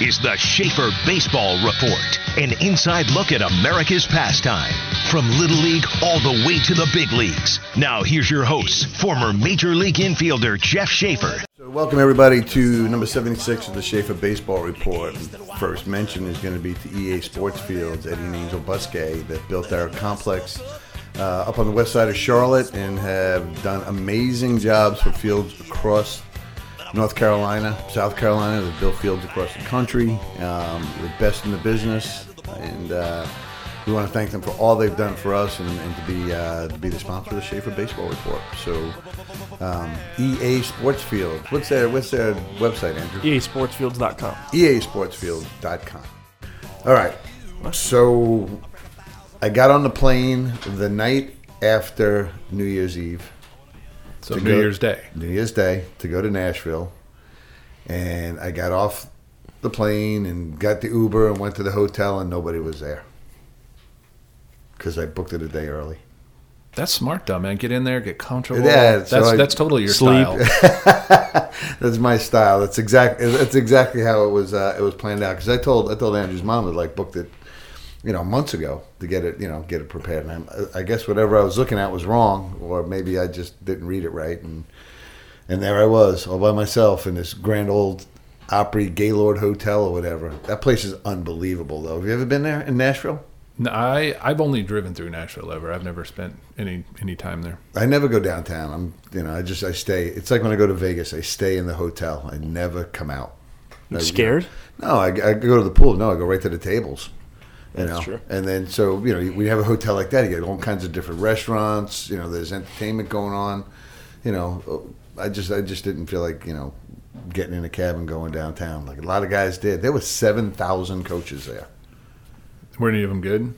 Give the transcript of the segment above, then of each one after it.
is the Schaefer Baseball Report, an inside look at America's pastime. From Little League all the way to the big leagues. Now, here's your host, former Major League infielder Jeff Schaefer. So welcome everybody to number 76 of the Schaefer Baseball Report. First mention is going to be to EA Sports Fields, Eddie and Angel Busquet, that built our complex uh, up on the west side of Charlotte and have done amazing jobs for fields across North Carolina, South Carolina. They've fields across the country, um, the best in the business, and uh, we want to thank them for all they've done for us and, and to be uh, to be the sponsor of the Schaefer Baseball Report. So, um, EA Sports Field. What's their What's their website, Andrew? EASportsfields.com. EASportsfield.com. All right. So, I got on the plane the night after New Year's Eve. So New go- Year's Day. New Year's Day to go to Nashville, and I got off the plane and got the Uber and went to the hotel, and nobody was there because I booked it a day early. That's smart, though, man. Get in there, get comfortable. Yeah, so that's I- that's totally your Sleep. style. That's my style. That's exactly that's exactly how it was uh, it was planned out. Because I told I told Andrew's mom that like booked it, you know, months ago to get it you know get it prepared. And I, I guess whatever I was looking at was wrong, or maybe I just didn't read it right. And and there I was all by myself in this Grand Ole Opry Gaylord Hotel or whatever. That place is unbelievable, though. Have you ever been there in Nashville? No, I I've only driven through Nashville ever. I've never spent any any time there. I never go downtown. I'm, you know, I just I stay. It's like when I go to Vegas. I stay in the hotel. I never come out. I- Scared? No, I, I go to the pool. No, I go right to the tables. You know, and then so you know, you have a hotel like that, you get all kinds of different restaurants. You know, there's entertainment going on. You know, I just I just didn't feel like you know getting in a cab and going downtown like a lot of guys did. There was seven thousand coaches there. Were any of them good?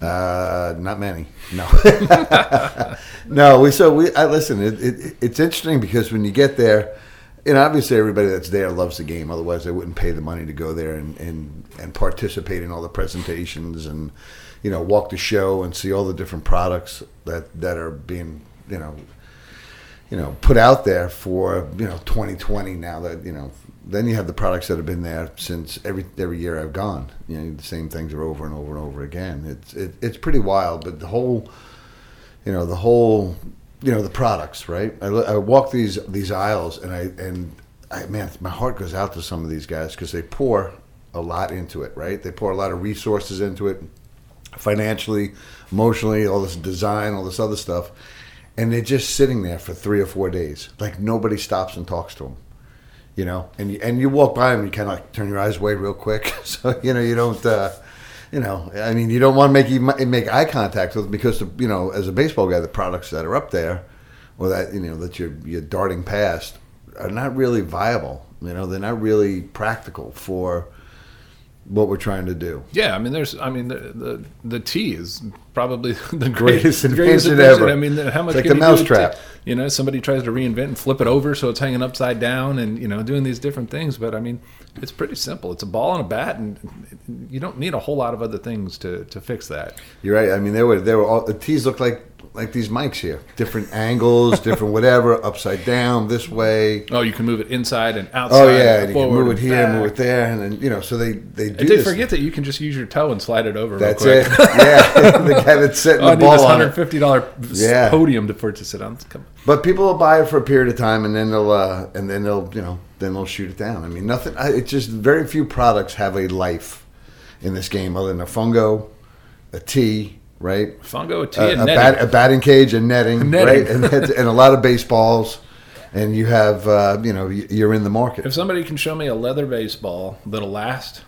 Uh, not many. No, no. We so we. I listen. It, it, it's interesting because when you get there, and obviously everybody that's there loves the game. Otherwise, they wouldn't pay the money to go there and and and participate in all the presentations and you know walk the show and see all the different products that that are being you know you know put out there for you know 2020 now that you know then you have the products that have been there since every every year I've gone you know the same things are over and over and over again it's it, it's pretty wild but the whole you know the whole you know the products right I, I walk these these aisles and I and I man my heart goes out to some of these guys because they pour a lot into it right they pour a lot of resources into it financially, emotionally, all this design, all this other stuff, and they're just sitting there for three or four days. Like nobody stops and talks to them, you know. And you, and you walk by them, you kind of like turn your eyes away real quick, so you know you don't. Uh, you know, I mean, you don't want to make make eye contact with because, the, you know, as a baseball guy, the products that are up there, or that you know that you're you're darting past, are not really viable. You know, they're not really practical for what we're trying to do. Yeah, I mean, there's, I mean, the the, the T is probably the Greatest greatest, invention ever. I mean, how much It's like the mousetrap. you know, somebody tries to reinvent and flip it over so it's hanging upside down, and you know, doing these different things. But I mean, it's pretty simple. It's a ball and a bat, and you don't need a whole lot of other things to to fix that. You're right. I mean, they were they were all the tees look like like these mics here, different angles, different whatever, upside down, this way. Oh, you can move it inside and outside. Oh yeah, and you can move it here, back. move it there, and then you know, so they they do And they forget that you can just use your toe and slide it over. That's real it. quick. Yeah, the guy that's setting Oh, I the need this hundred fifty dollar Yeah. podium to for it to sit on. Come on. But people will buy it for a period of time, and then they'll uh, and then they'll you know then they'll shoot it down. I mean, nothing. It's just very few products have a life in this game other than a fungo, a tee, right? Fungo, a tee, a, and a, netting. bat, a batting cage and netting, Netting. right? And, and a lot of baseballs, and you have, uh, you know, you're in the market. If somebody can show me a leather baseball that'll last,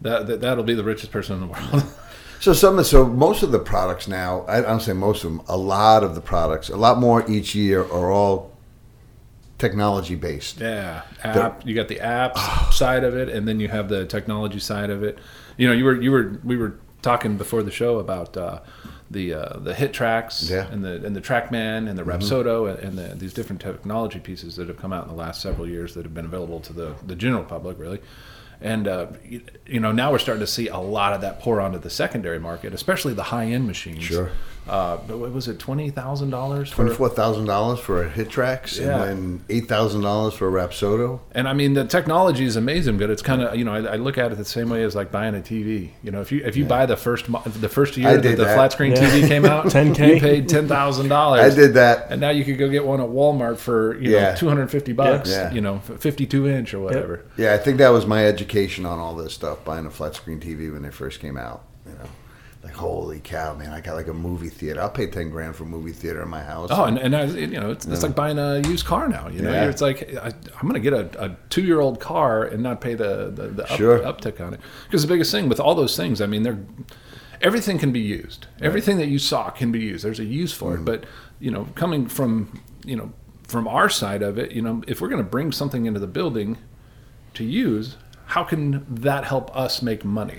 that, that that'll be the richest person in the world. So some, of- so most of the products now, I don't say most of them, a lot of the products, a lot more each year are all technology based. yeah, app. You got the apps side of it, and then you have the technology side of it. You know, you were you were we were talking before the show about. Uh, the uh, the HitTrax Yeah. and the and the TrackMan and the Rapsodo and, and the, these different technology pieces that have come out in the last several years that have been available to the, the general public really, and uh, you, you know now we're starting to see a lot of that pour onto the secondary market, especially the high end machines. Sure. Uh, but what was it twenty thousand dollars? Twenty-four thousand dollars for a HitTrax, Yeah. and then eight thousand dollars for a Rapsodo. And I mean, the technology is amazing, but it's kind of you know I, I look at it the same way as like buying a TV. You know, if you if you buy the first the first year I that the flat screen Yeah. TV came out, 10K. you paid ten thousand dollars. I did that. and now you could go get one at Walmart for you know two hundred fifty bucks. Yeah. You know, fifty two inch or whatever. Yeah, I think that was my education on all this stuff, buying a flat screen TV when they first came out. You know, like holy cow, man! I got like a movie theater. I'll pay ten grand for a movie theater in my house. Oh, and, and I, you know, it's, it's like buying a used car now. You know, Yeah. it's like I, I'm going to get a, a two year old car and not pay the the, the up, Sure. uptick on it. Because the biggest thing with all those things, I mean, they're everything can be used. Everything that you saw can be used. There's a use for Mm-hmm. it. But you know, coming from you know from our side of it, you know, if we're going to bring something into the building to use, how can that help us make money?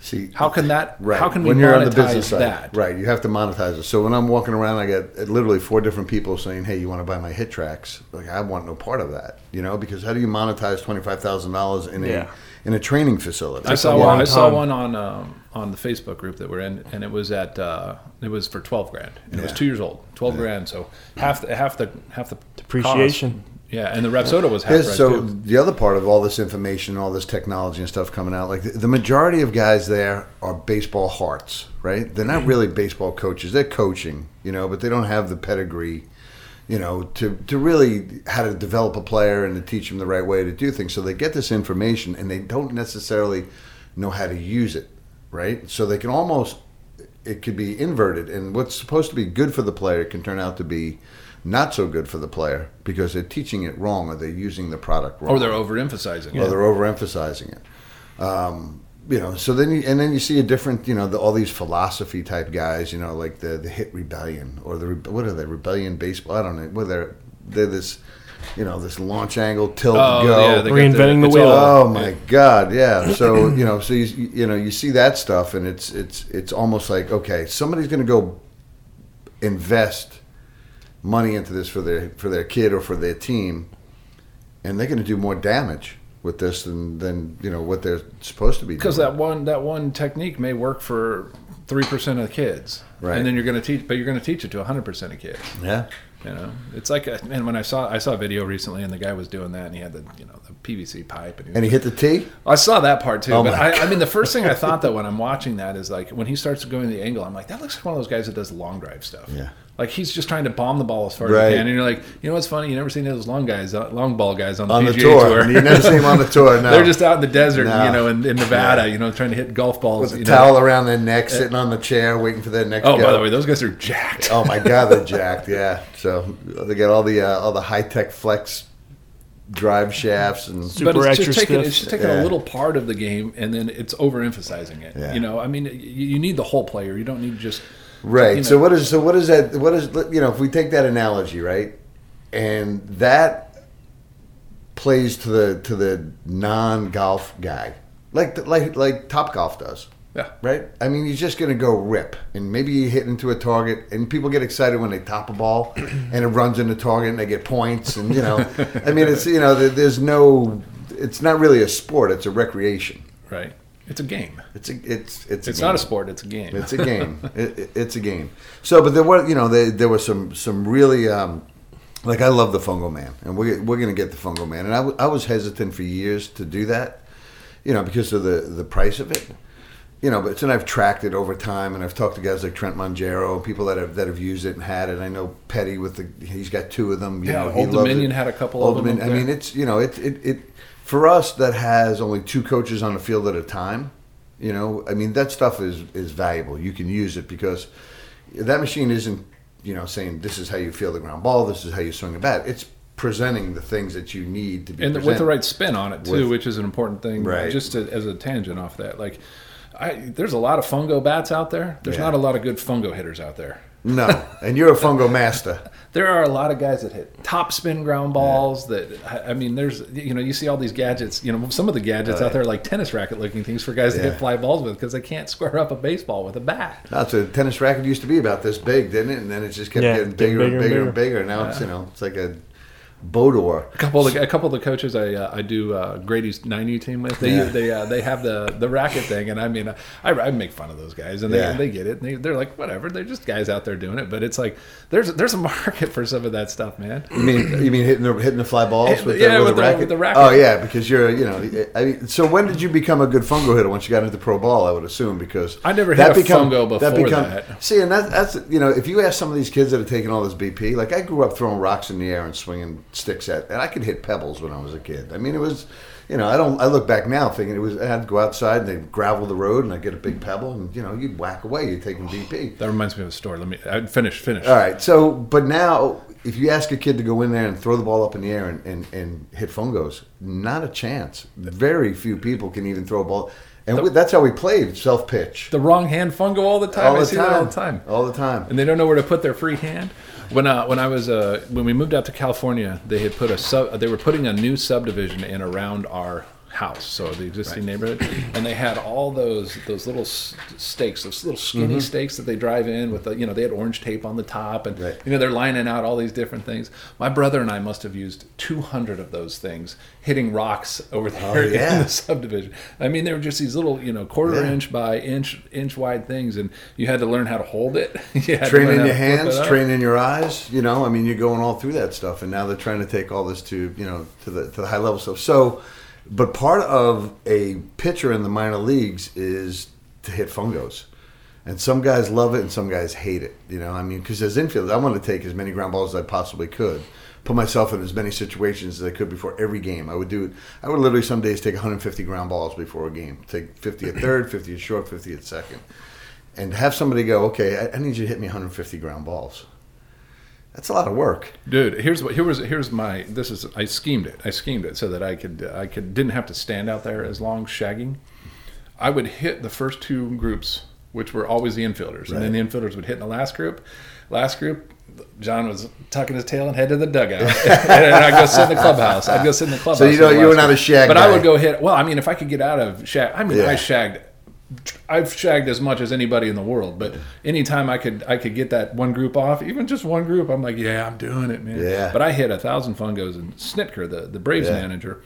See, How can that? Right. How can we when you're monetize on the business side, that? right? You have to monetize it. So when I'm walking around, I get literally four different people saying, "Hey, you want to buy my HitTrax?" Like I want no part of that, you know, because how do you monetize twenty five thousand dollars in a in a training facility? I saw one. I saw one on um, on the Facebook group that we're in, and it was at uh, it was for twelve grand. And It was two years old, twelve grand. So half the half the half the Depreciation. cost. Yeah, and the Rapsodo was half so too. the other part of all this information, all this technology and stuff coming out, like the, the majority of guys there are baseball hearts, right? They're not mm-hmm. really baseball coaches. They're coaching, you know, but they don't have the pedigree, you know, to to really how to develop a player and to teach them the right way to do things. So they get this information and they don't necessarily know how to use it, right? So they can almost it could be inverted, and what's supposed to be good for the player can turn out to be not so good for the player because they're teaching it wrong or they're using the product wrong Or they're overemphasizing or it. they're overemphasizing it. Um, you know, so then you, and then you see a different, you know, the, all these philosophy type guys, you know, like the the hit rebellion or the what are they rebellion baseball? I don't know. What they're they're this, you know, this launch angle tilt Oh, go. yeah, Reinventing the it's wheel. all- Oh my God! Yeah. So you know, so you, you know, you see that stuff, and it's it's it's almost like okay, somebody's going to go invest money into this for their for their kid or for their team, and they're going to do more damage with this than than you know what they're supposed to be. Because that one that one technique may work for three percent of the kids, Right. And then you're going to teach, but you're going to teach it to hundred percent of kids. yeah, You know, it's like uh, a, man. When I saw I saw a video recently, and the guy was doing that, and he had the you know the PVC pipe, and he and he hit the tee. I saw that part too, Oh but I, I mean, the first thing I thought that when I'm watching that is like when he starts going the angle, I'm like, that looks like one of those guys that does long drive stuff. Yeah. Like he's just trying to bomb the ball as far Right. as he can, and you're like, you know what's funny? You never seen those long guys, uh, long ball guys on the On the PGA tour, you never see him on the tour. No, They're just out in the desert, No. you know, in, in Nevada, you know, trying to hit golf balls. with you the know. towel around their neck, sitting on the chair, waiting for their next. Oh, go. by the way, those guys are jacked. Oh my God, they're jacked. Yeah, so they got all the uh, all the high tech flex drive shafts and Super but it's extra just taking it's just taking Yeah. a little part of the game and then it's overemphasizing it. Yeah. You know, I mean, you, you need the whole player. You don't need just right. you So what is so what is that? What is you know if we take that analogy right, and that plays to the to the non golf guy, like like like Top Golf does. Yeah. Right. I mean, he's just going to go rip, and maybe you hit into a target, and people get excited when they top a ball, and it runs into a target, and they get points, and you know, I mean, it's you know, there's no, it's not really a sport; it's a recreation. right. It's a game. It's a, it's it's It's not a sport. It's a game. It's a game. it, it- it's a game. So, but there were, you know, there, there were some some really, um, like I love the Fungo Man, and we're we're gonna get the Fungo Man, and I, w- I was hesitant for years to do that, you know, because of the the price of it, you know. But then I've tracked it over time, and I've talked to guys like Trent Mongero, and people that have that have used it and had it. I know Petty with the he's got two of them. You Yeah, know, Old Dominion it. had a couple Old of them Dominion. I mean, it's you know, it it it for us that has only two coaches on the field at a time. You know, I mean that stuff is is valuable. You can use it because that machine isn't you know saying this is how you feel the ground ball, this is how you swing a bat. It's presenting the things that you need to be and the, with the right spin on it too, With- which is an important thing. Right. Just to, as a tangent off that, like, I there's a lot of fungo bats out there. There's Yeah. not a lot of good fungo hitters out there. No, and you're a fungo master. There are a lot of guys that hit top spin ground balls. That I I mean, there's you know you see all these gadgets. You know some of the gadgets out there like tennis racket looking things for guys to Oh, hit fly balls with because they can't square up a baseball with a bat. That's a tennis racket used to be about this big, didn't it? And then it just kept Yeah, getting getting bigger, and bigger and bigger and bigger. Now it's you know it's like a Bodor. A couple of the, a couple of the coaches I uh, I do uh, Grady's ninety team with they Yeah. they uh, they have the the racket thing and I mean I, I make fun of those guys and they, Yeah. they get it and they, they're like whatever they're just guys out there doing it but it's like there's there's a market for some of that stuff man You mean you mean hitting the hitting the fly balls with, Yeah, the, with, with the, racket? with the racket. Oh yeah, because you're you know. I mean, so when did you become a good fungo hitter? Once you got into pro ball, I would assume because I never hit a fungo before that. See, and that, that's you know, if you ask some of these kids that are taking all this BP, like I grew up throwing rocks in the air and swinging sticks at, and I could hit pebbles when I was a kid. I mean, it was. You know, I don't. I look back now thinking it was. I had to go outside and they gravel the road and I get a big pebble and you know you'd whack away. You're taking BP. that reminds me of a story let me I finish finish All right. So, but now, if you ask a kid to go in there and throw the ball up in the air and, and, and hit fungos, not a chance. Very few people can even throw a ball. And we, that's how we played self pitch. the wrong hand fungo all the time All I the see that time. all the time All the time. and they don't know where to put their free hand. When uh, when I was uh, when we moved out to California, they had put a sub. They were putting a new subdivision in around our house, so the existing neighborhood, and they had all those those little stakes, those little skinny stakes that they drive in with the you know they had orange tape on the top, and Mm-hmm. Right. you know they're lining out all these different things. My brother and I must have used 200 of those things hitting rocks over there Oh, yeah. in the subdivision. I mean, they were just these little you know quarter Yeah. inch by inch inch wide things, and you had to learn how to hold it. you had to Train in your hands, it up. train in your eyes. You know, I mean, you're going all through that stuff, and now they're trying to take all this to you know to the to the high level stuff. So, but part of a pitcher in the minor leagues is to hit fungos. And some guys love it and some guys hate it. You know, I mean, because as infielders, I wanted to take as many ground balls as I possibly could, put myself in as many situations as I could before every game. I would do it. I would literally some days take 150 ground balls before a game. Take 50 at third, 50 at short, 50 at second, and have somebody go, okay, I, I need you to hit me 150 ground balls. That's a lot of work. Dude, here's what here was here's my this is I schemed it. I schemed it so that I could uh, I could didn't have to stand out there as long shagging. I would hit the first two groups, which were always the infielders, and then the infielders would hit in the last group. Last group, John was tucking his tail and head to the dugout, and I'd go sit in the clubhouse. I'd go sit in the clubhouse. So you don't- you were not a shag but I would go hit. Well, I mean, if I could get out of shag, I mean, Yeah. I shagged I've shagged as much as anybody in the world, but anytime I could I could get that one group off, even just one group, I'm like, yeah, I'm doing it, man. Yeah. But I hit a thousand fungos and Snitker, the the Braves Yeah. manager,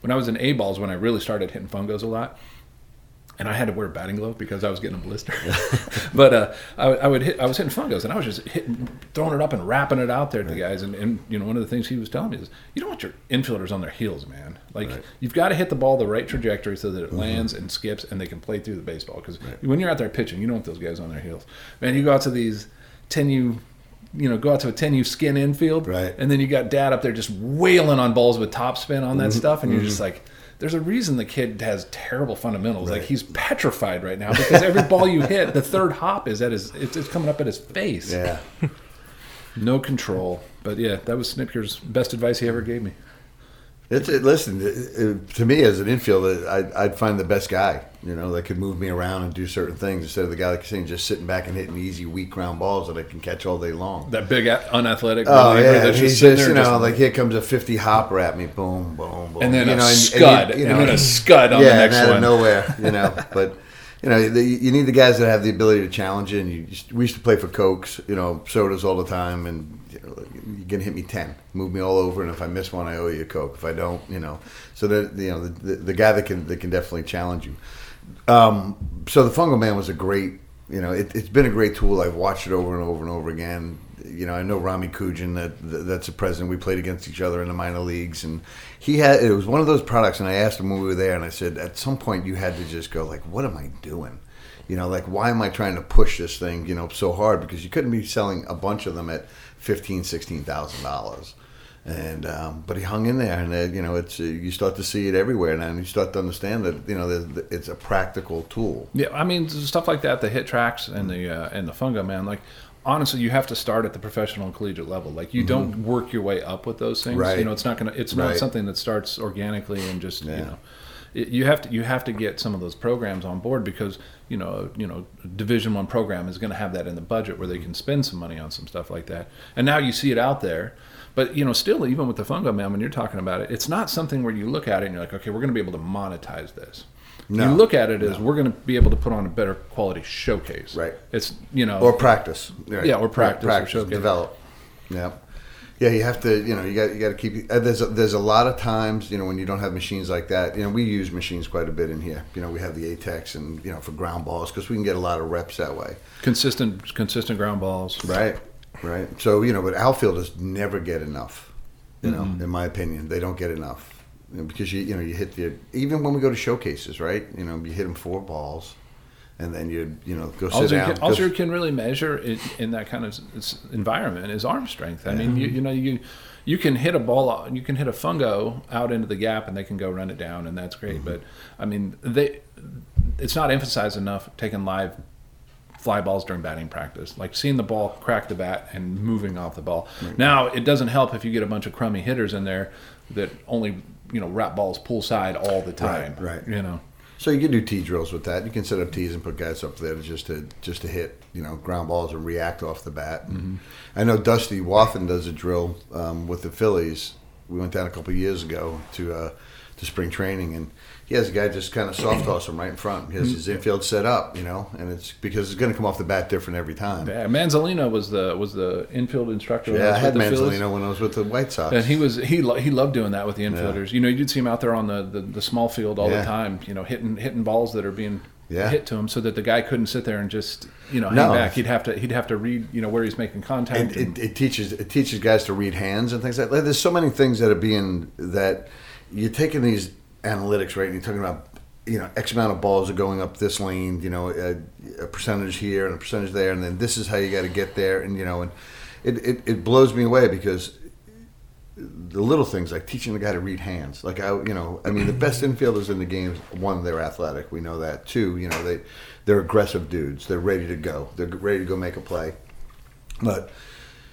when I was in A balls when I really started hitting fungos a lot. And I had to wear a batting glove because I was getting a blister. but uh, I, I would hit. I was hitting fungos, and I was just hitting, throwing it up and wrapping it out there to the guys. And, and you know, one of the things he was telling me is, you don't want your infielders on their heels, man. Like you've got to hit the ball the right trajectory so that it lands and skips, and they can play through the baseball. Because when you're out there pitching, you don't want those guys on their heels. Man, you go out to these ten U you know, go out to a 10 U skin infield, Right. and then you got dad up there just wailing on balls with topspin on Mm-hmm. that stuff, and you're just like, there's a reason the kid has terrible fundamentals. Like he's petrified right now because every ball you hit, the third hop is at his, it's, it's coming up at his face. Yeah. No control. But yeah, that was Snitker's best advice he ever gave me. It's it, listen it, it- to me as an infielder, I'd, I'd find the best guy, you know, that could move me around and do certain things instead of the guy like you're saying just sitting back and hitting easy weak ground balls that I can catch all day long. That big unathletic Oh yeah, that's he's just just you know just- like here comes a fifty hopper at me, boom, boom, boom, and then you a know, scud, and, you know, then a scud on yeah, the next and out one. of nowhere, you know. but you know, the, you need the guys that have the ability to challenge you. And you just, we used to play for cokes, you know, sodas all the time, and you're gonna hit me ten, move me all over, and if I miss one, I owe you a coke. If I don't, you know, so that you know the, the, the guy that can that can definitely challenge you. Um, so the Fungo Man was a great, you know, it, it's been a great tool. I've watched it over and over and over again. You know, I know Rami Kujin, that that's a president. We played against each other in the minor leagues, and he had it was one of those products. And I asked him when we were there, and I said, at some point you had to just go like, what am I doing? You know, like why am I trying to push this thing, you know, so hard? Because you couldn't be selling a bunch of them at fifteen, sixteen thousand dollars. And um, but he hung in there, and uh, you know, it's uh, you start to see it everywhere now, and you start to understand that you know it's a practical tool. Yeah, I mean stuff like that, the HitTrax and the uh, and the fungo man. Like honestly, you have to start at the professional and collegiate level. Like you don't work your way up with those things. Mm-hmm. Right. You know, it's not gonna. It's not Right. something that starts organically and just Yeah. you know. it- You have to you have to get some of those programs on board because you know you know Division One program is going to have that in the budget where they can spend some money on some stuff like that. And now you see it out there, but you know still even with the fungo man when you're talking about it, it's not something where you look at it and you're like, okay, we're going to be able to monetize this. No. you look at it as we're going to be able to put on a better quality showcase. Right. It's you know or practice. Right. Yeah, or practice or practice, showcase. develop. Yeah. Yeah, you have to. You know, you got you got to keep. Uh, there's a, there's a lot of times, you know, when you don't have machines like that. You know, we use machines quite a bit in here. You know, we have the ATECs and you know for ground balls because we can get a lot of reps that way. Consistent, consistent ground balls. Right, right. So you know, but outfielders never get enough. You know, in my opinion, they don't get enough you know, because you you know you hit the even when we go to showcases, right? You know, you hit them four balls, and then you you know go sit All down. can, all you can really measure in, in that kind of environment is arm strength. I mean, you, you know, you you can hit a ball, you can hit a fungo out into the gap, and they can go run it down, and that's great. Mm-hmm. But I mean, they it's not emphasized enough taking live fly balls during batting practice, like seeing the ball crack the bat and moving off the ball. Now, it doesn't help if you get a bunch of crummy hitters in there that only you know wrap balls pull side all the time. right. You know. So you can do tee drills with that. You can set up tees and put guys up there just to just to hit you know ground balls and react off the bat. Mm-hmm. I know Dusty Wathen does a drill um, with the Phillies. We went down a couple of years ago to uh, to spring training, and he has a guy just kind of soft toss him right in front. He has Mm-hmm. his infield set up, you know, and it's because it's going to come off the bat different every time. Yeah, Manzolino was the was the infield instructor. Yeah, I was had. Manzolino when I was with the White Sox. And he was he lo- he loved doing that with the infielders. You know, you'd see him out there on the, the, the small field all Yeah. the time. You know, hitting hitting balls that are being Yeah. hit to him, so that the guy couldn't sit there and just you know hang No. back. He'd have to he'd have to read you know where he's making contact. and and- it, it teaches it teaches guys to read hands and things like that. There's so many things that are being that you're taking these analytics right, and you're talking about you know X amount of balls are going up this lane, you know a, a percentage here and a percentage there, and then this is how you got to get there, and you know, and it, it, it blows me away because the little things like teaching the guy to read hands. Like I, you know, I mean, the best infielders in the game, one, they're athletic. We know that. Two, you know, they they're aggressive dudes. They're ready to go. They're ready to go make a play. But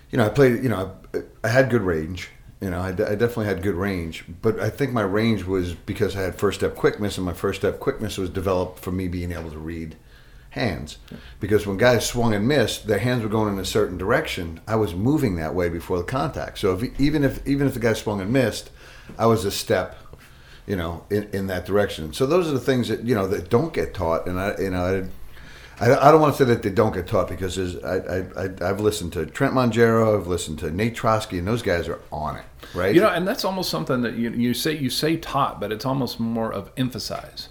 you know, I played. You know, I, I had good range. You know, I, I definitely had good range. But I think my range was because I had first step quickness, and my first step quickness was developed from me being able to read hands. Because when guys swung and missed, their hands were going in a certain direction. I was moving that way before the contact. So if, even if even if the guy swung and missed, I was a step, you know, in, in that direction. So those are the things that you know that don't get taught. And I, you know, I, I, don't want to say that they don't get taught because there's, I, I, I, I've listened to Trent Mongero, I've listened to Nate Trotsky, and those guys are on it, right? you know, and that's almost something that you you say you say taught, but it's almost more of emphasize.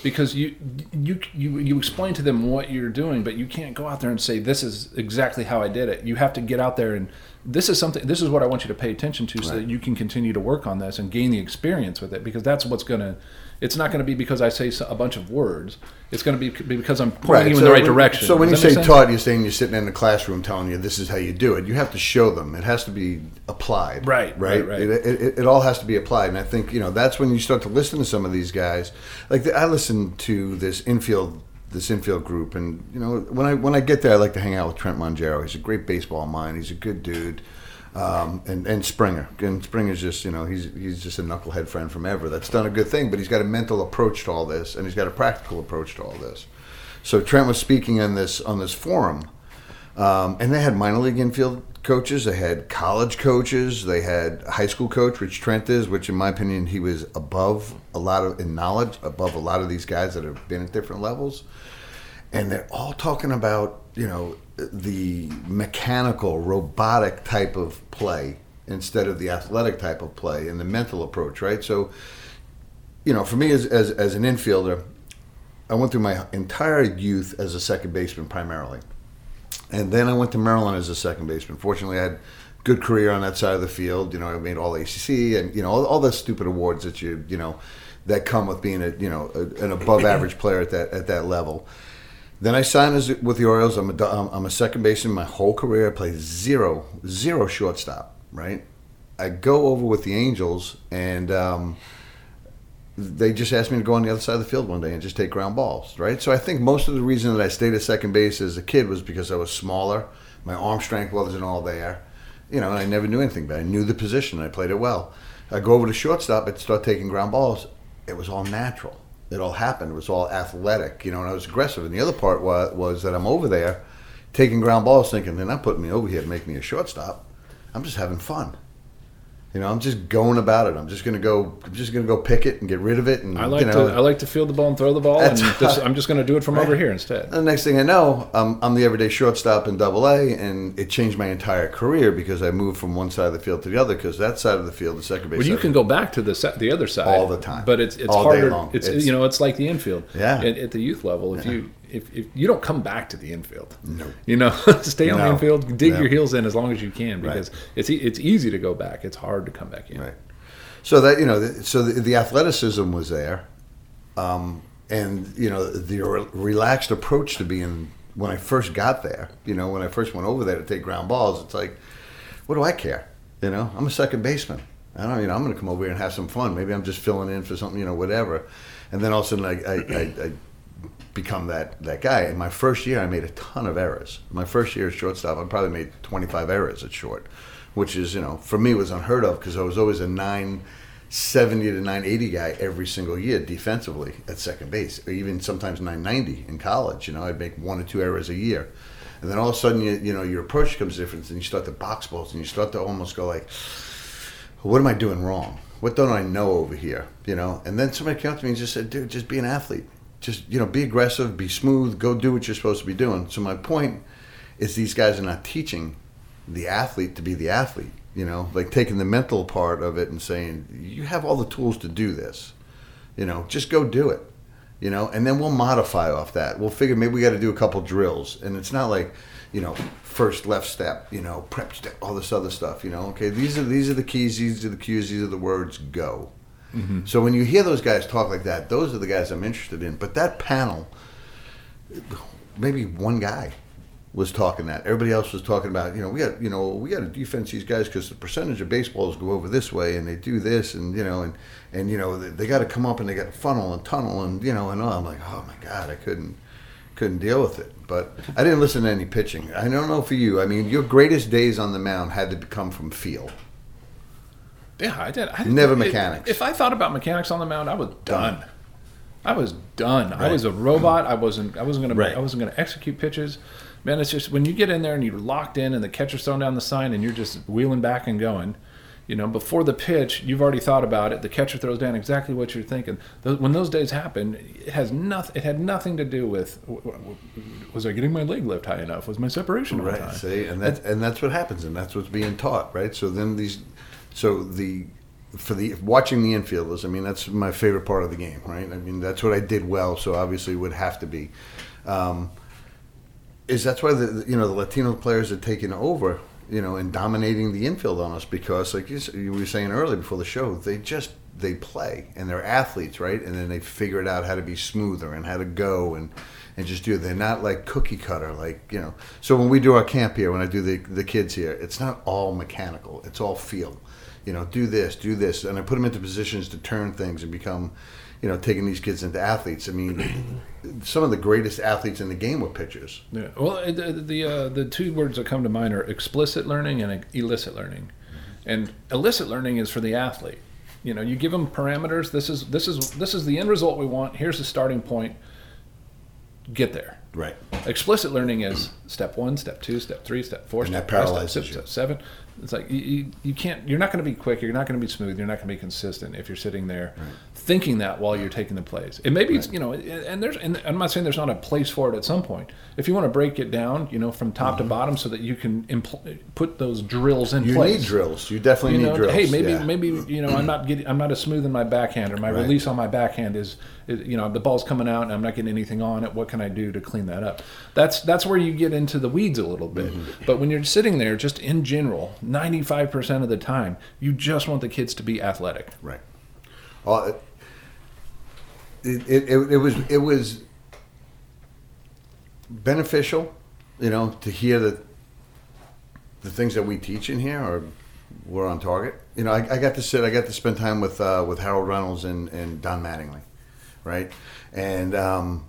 Because you, you you you explain to them what you're doing, but you can't go out there and say this is exactly how I did it. You have to get out there and this is something. This is what I want you to pay attention to, so that you can continue to work on this and gain the experience with it. Because that's what's gonna. It's not going to be because I say a bunch of words. It's going to be be because I'm pointing you in the right when- direction. So when you Does say taught, you're saying you're sitting in the classroom telling you this is how you do it. You have to show them. It has to be applied. Right, right, right, right. It, it, it all has to be applied. And I think you know that's when you start to listen to some of these guys. Like the, I listen to this infield this infield group, and you know when I when I get there, I like to hang out with Trent Mongero. He's a great baseball mind. He's a good dude. Um, and, and Springer. And Springer's just, you know, he's he's just a knucklehead friend from ever that's done a good thing, but he's got a mental approach to all this, and he's got a practical approach to all this. So Trent was speaking on this on this forum, um, and they had minor league infield coaches, they had college coaches, they had high school coach, which Trent is, which in my opinion he was above a lot of in knowledge, above a lot of these guys that have been at different levels, and they're all talking about you know the mechanical, robotic type of play instead of the athletic type of play and the mental approach, right? So, you know, for me as as, as an infielder. I went through my entire youth as a second baseman primarily. And then I went to Maryland as a second baseman. Fortunately, I had good career on that side of the field. You know, I made all ACC and you know all, all the stupid awards that you you know that come with being a you know a, an above average player at that at that level. Then I signed as, with the Orioles. I'm a I'm a second baseman my whole career. I played zero zero shortstop. Right. I go over with the Angels and. Um, they just asked me to go on the other side of the field one day and just take ground balls, right? So I think most of the reason that I stayed at second base as a kid was because I was smaller, my arm strength wasn't all there, you know, and I never knew anything, but I knew the position, I played it well. I go over to shortstop, I'd start taking ground balls. It was all natural. It all happened. It was all athletic, you know, and I was aggressive. And the other part was, was that I'm over there taking ground balls, thinking they're not putting me over here to make me a shortstop. I'm just having fun You know, I'm just going about it. I'm just gonna go. I'm just gonna go pick it and get rid of it. And I like you know, to I like to field the ball and throw the ball, and this, I'm just going to do it from over here instead. And the next thing I know, I'm, I'm the everyday shortstop in Double A, and it changed my entire career because I moved from one side of the field to the other. Because that side of the field, the second base, Well, you can go back to the the other side All the time. but it's it's All day harder. long. It's, It's- you know it's like the infield. Yeah. At, at the youth level, if you if, if you don't come back to the infield, No. you know, stay on the infield, dig No. your heels in as long as you can because it's e- it's easy to go back. It's hard to come back in. Right. So that you know, so the, the athleticism was there, um, and you know the re- relaxed approach to being when I first got there. You know, when I first went over there to take ground balls, it's like, what do I care? You know, I'm a second baseman. I don't. You know, I'm going to come over here and have some fun. Maybe I'm just filling in for something. You know, whatever. And then all of a sudden, I, I, I, I become that that guy. In my first year, I made a ton of errors. My first year at shortstop, I probably made 25 errors at short, which is you know for me was unheard of because I was always a 970 to 980 guy every single year defensively at second base, or even sometimes 990 in college. You know, I'd make one or two errors a year. And then all of a sudden, you, you know, your approach becomes different, and you start to box balls, and you start to almost go like, what am I doing wrong? What don't I know over here? You know, and then somebody came up to me and just said, dude, just be an athlete. Just, you know, be aggressive, be smooth, go do what you're supposed to be doing. So my point is these guys are not teaching the athlete to be the athlete, you know, like taking the mental part of it and saying, you have all the tools to do this. You know, just go do it. You know, and then we'll modify off that. We'll figure maybe we got to do a couple drills, and it's not like, you know, first left step, you know, prep step, all this other stuff. You know, okay, these are these are the keys, these are the cues, these are the words. Go. So when you hear those guys talk like that, those are the guys I'm interested in. But that panel, maybe one guy was talking that. Everybody else was talking about, you know, we got, you know, we got to defense these guys because the percentage of baseballs go over this way, and they do this, and you know, and and you know, they, they got to come up and they got to funnel and tunnel, and you know, and all. I'm like, oh my god, I couldn't couldn't deal with it. But I didn't listen to any pitching. I don't know for you. I mean, your greatest days on the mound had to come from feel. Yeah, I did. I, Never it- mechanics. If I thought about mechanics on the mound, I was done. I was done. I was a robot. I wasn't. I wasn't gonna. Right. I wasn't gonna execute pitches. Man, it's just when you get in there and you're locked in, and the catcher's throwing down the sign, and you're just wheeling back and going. You know, before the pitch, you've already thought about it. The catcher throws down exactly what you're thinking. When those days happen, it has nothing. It had nothing to do with was I getting my leg lift high enough? Was my separation Right. See, and that's and that's what happens, and that's what's being taught, right? So then these, so the for the watching the infielders. I mean, that's my favorite part of the game, right? I mean, that's what I did well. So obviously, it would have to be. Um, is that's why the you know the Latino players are taking over, you know, and dominating the infield on us because, like you, you were saying earlier before the show, they just they play and they're athletes, right? And then they figured out how to be smoother and how to go and and just do. it. They're not like cookie cutter, like you know. So when we do our camp here, when I do the the kids here, it's not all mechanical. It's all feel. You know, do this, do this, and I put them into positions to turn things and become, you know, taking these kids into athletes. I mean, some of the greatest athletes in the game were pitchers. Yeah. Well, uh, the the, uh, the two words that come to mind are explicit learning and implicit learning. And implicit learning is for the athlete. You know, you give them parameters. This is this is this is the end result we want. Here's the starting point. Get there. Right. Explicit learning is step one, step two, step three, step four, And step that five, step you. six, step seven. It's like you, you, can't. You're not going to be quick. You're not going to be smooth. You're not going to be consistent if you're sitting there thinking that while you're taking the plays. It maybe it's you know, and there's. And I'm not saying there's not a place for it at some point. If you want to break it down, you know, from top to bottom, so that you can impl- put those drills in Mm-hmm. You place. need drills. You definitely You know, need drills. hey, maybe yeah. maybe you know I'm not getting I'm not as smooth in my backhand or my Right. release on my backhand is, is you know the ball's coming out and I'm not getting anything on it. What can I do to clean that up? That's that's where you get into the weeds a little bit. Mm-hmm. But when you're sitting there, just in general, 95 percent of the time, you just want the kids to be athletic. Right. Well, it, it, it, was it was beneficial, you know, to hear that the things that we teach in here are were on target. You know, I, I got to sit, I got to spend time with uh, with Harold Reynolds and, and Don Mattingly, right, and um,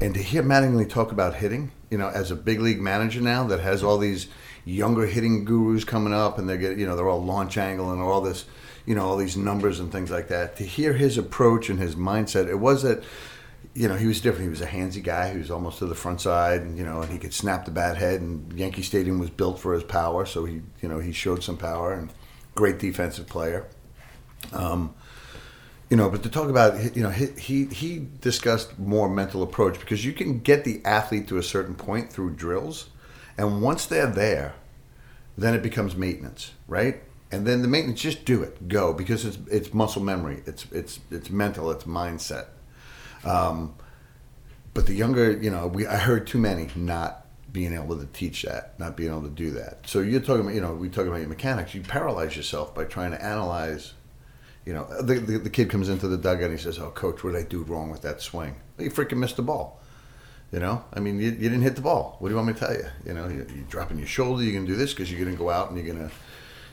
and to hear Mattingly talk about hitting, you know, as a big league manager now that has all these younger hitting gurus coming up, and they get, you know, they're all launch angle and all this, you know, all these numbers and things like that. To hear his approach and his mindset, it was that, you know, he was different. He was a handsy guy. He was almost to the front side, and you know, and he could snap the bat head. And Yankee Stadium was built for his power, so he, you know, he showed some power and great defensive player. Um, you know, but to talk about, you know, he, he he discussed more mental approach because you can get the athlete to a certain point through drills, and once they're there, then it becomes maintenance, right? And then the maintenance, just do it, go because it's it's muscle memory, it's it's it's mental, it's mindset. Um, but the younger, you know, we I heard too many not being able to teach that, not being able to do that. So you're talking about, you know, we talking about your mechanics. You paralyze yourself by trying to analyze. You know, the, the, the kid comes into the dugout and he says, "Oh, coach, what did I do wrong with that swing? Well, you freaking missed the ball." You know, I mean, you, you didn't hit the ball. What do you want me to tell you? You know, you, you're dropping your shoulder. You're gonna do this because you're gonna go out and you're gonna,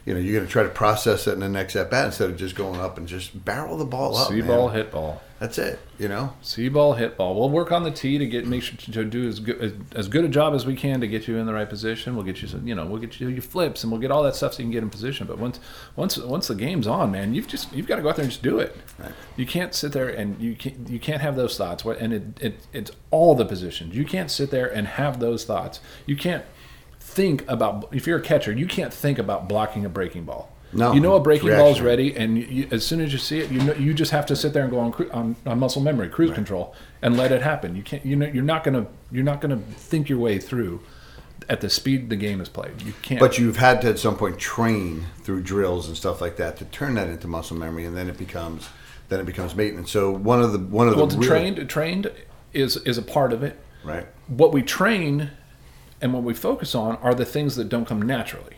you know, you're gonna try to process it in the next at bat instead of just going up and just barrel the ball up. See ball, hit ball. That's it. You know. See ball, hit ball. We'll work on the tee to get make sure to, to do as good as, good a job as we can to get you in the right position. We'll get you some, you know, we'll get you your flips and we'll get all that stuff so you can get in position. But once once once the game's on, man, you've just you've got to go out there and just do it. Right. You can't sit there and you can't you can't have those thoughts. What and it, it it's all the positions. You can't sit there and have those thoughts. You can't think about if you're a catcher, you can't think about blocking a breaking ball. No, you know a breaking ball's reactionary. ready, and you, you, as soon as you see it, you know you just have to sit there and go on on, on muscle memory, cruise control, and let it happen. You can't. You know you're not gonna you're not gonna think your way through at the speed the game is played. You can't. But you've had to at some point train through drills and stuff like that to turn that into muscle memory, and then it becomes then it becomes maintenance. So one of the one of well, the to real- trained trained is is a part of it. right. What we train and what we focus on are the things that don't come naturally.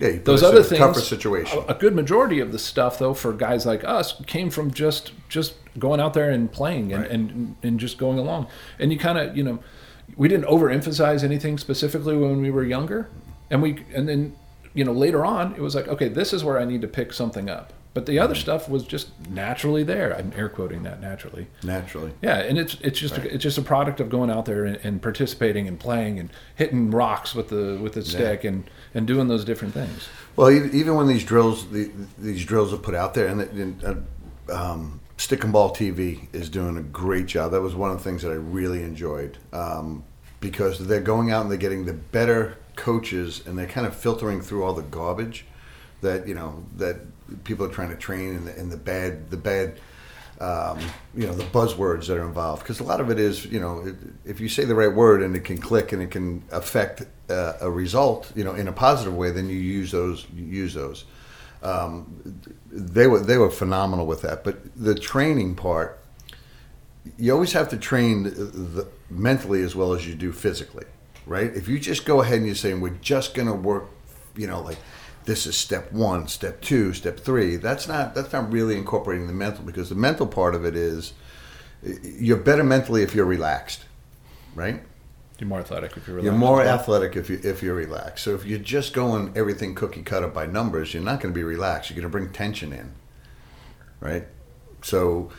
Yeah, those other things tougher situation. A, a good majority of the stuff though for guys like us came from just just going out there and playing and Right. and, and just going along and you kind of you know we didn't overemphasize anything specifically when we were younger and we and then you know later on it was like okay this is where i need to pick something up but the Mm-hmm. other stuff was just naturally there i'm air quoting that naturally naturally. yeah, and it's it's just a, it's just a product of going out there and, and participating and playing and hitting rocks with the with the stick and and doing those different things. Well, even when these drills the, these drills are put out there, and, and uh, um, Stick and Ball TV is doing a great job. That was one of the things that I really enjoyed um, because they're going out and they're getting the better coaches, and they're kind of filtering through all the garbage that you know that people are trying to train and the, and the bad the bad um, you know the buzzwords that are involved. Because a lot of it is you know it, if you say the right word and it can click and it can affect uh, a result you know in a positive way then you use those you use those. Um, they were they were phenomenal with that. But the training part you always have to train the, the, mentally as well as you do physically right? If you just go ahead and you're saying we're just going to work you know like this is step one, step two, step three. That's not that's not really incorporating the mental because the mental part of it is you're better mentally if you're relaxed, right? You're more athletic if you're relaxed. You're more athletic if you if you're relaxed. So if you're just going everything cookie cutter by numbers, you're not going to be relaxed. You're going to bring tension in, right? So,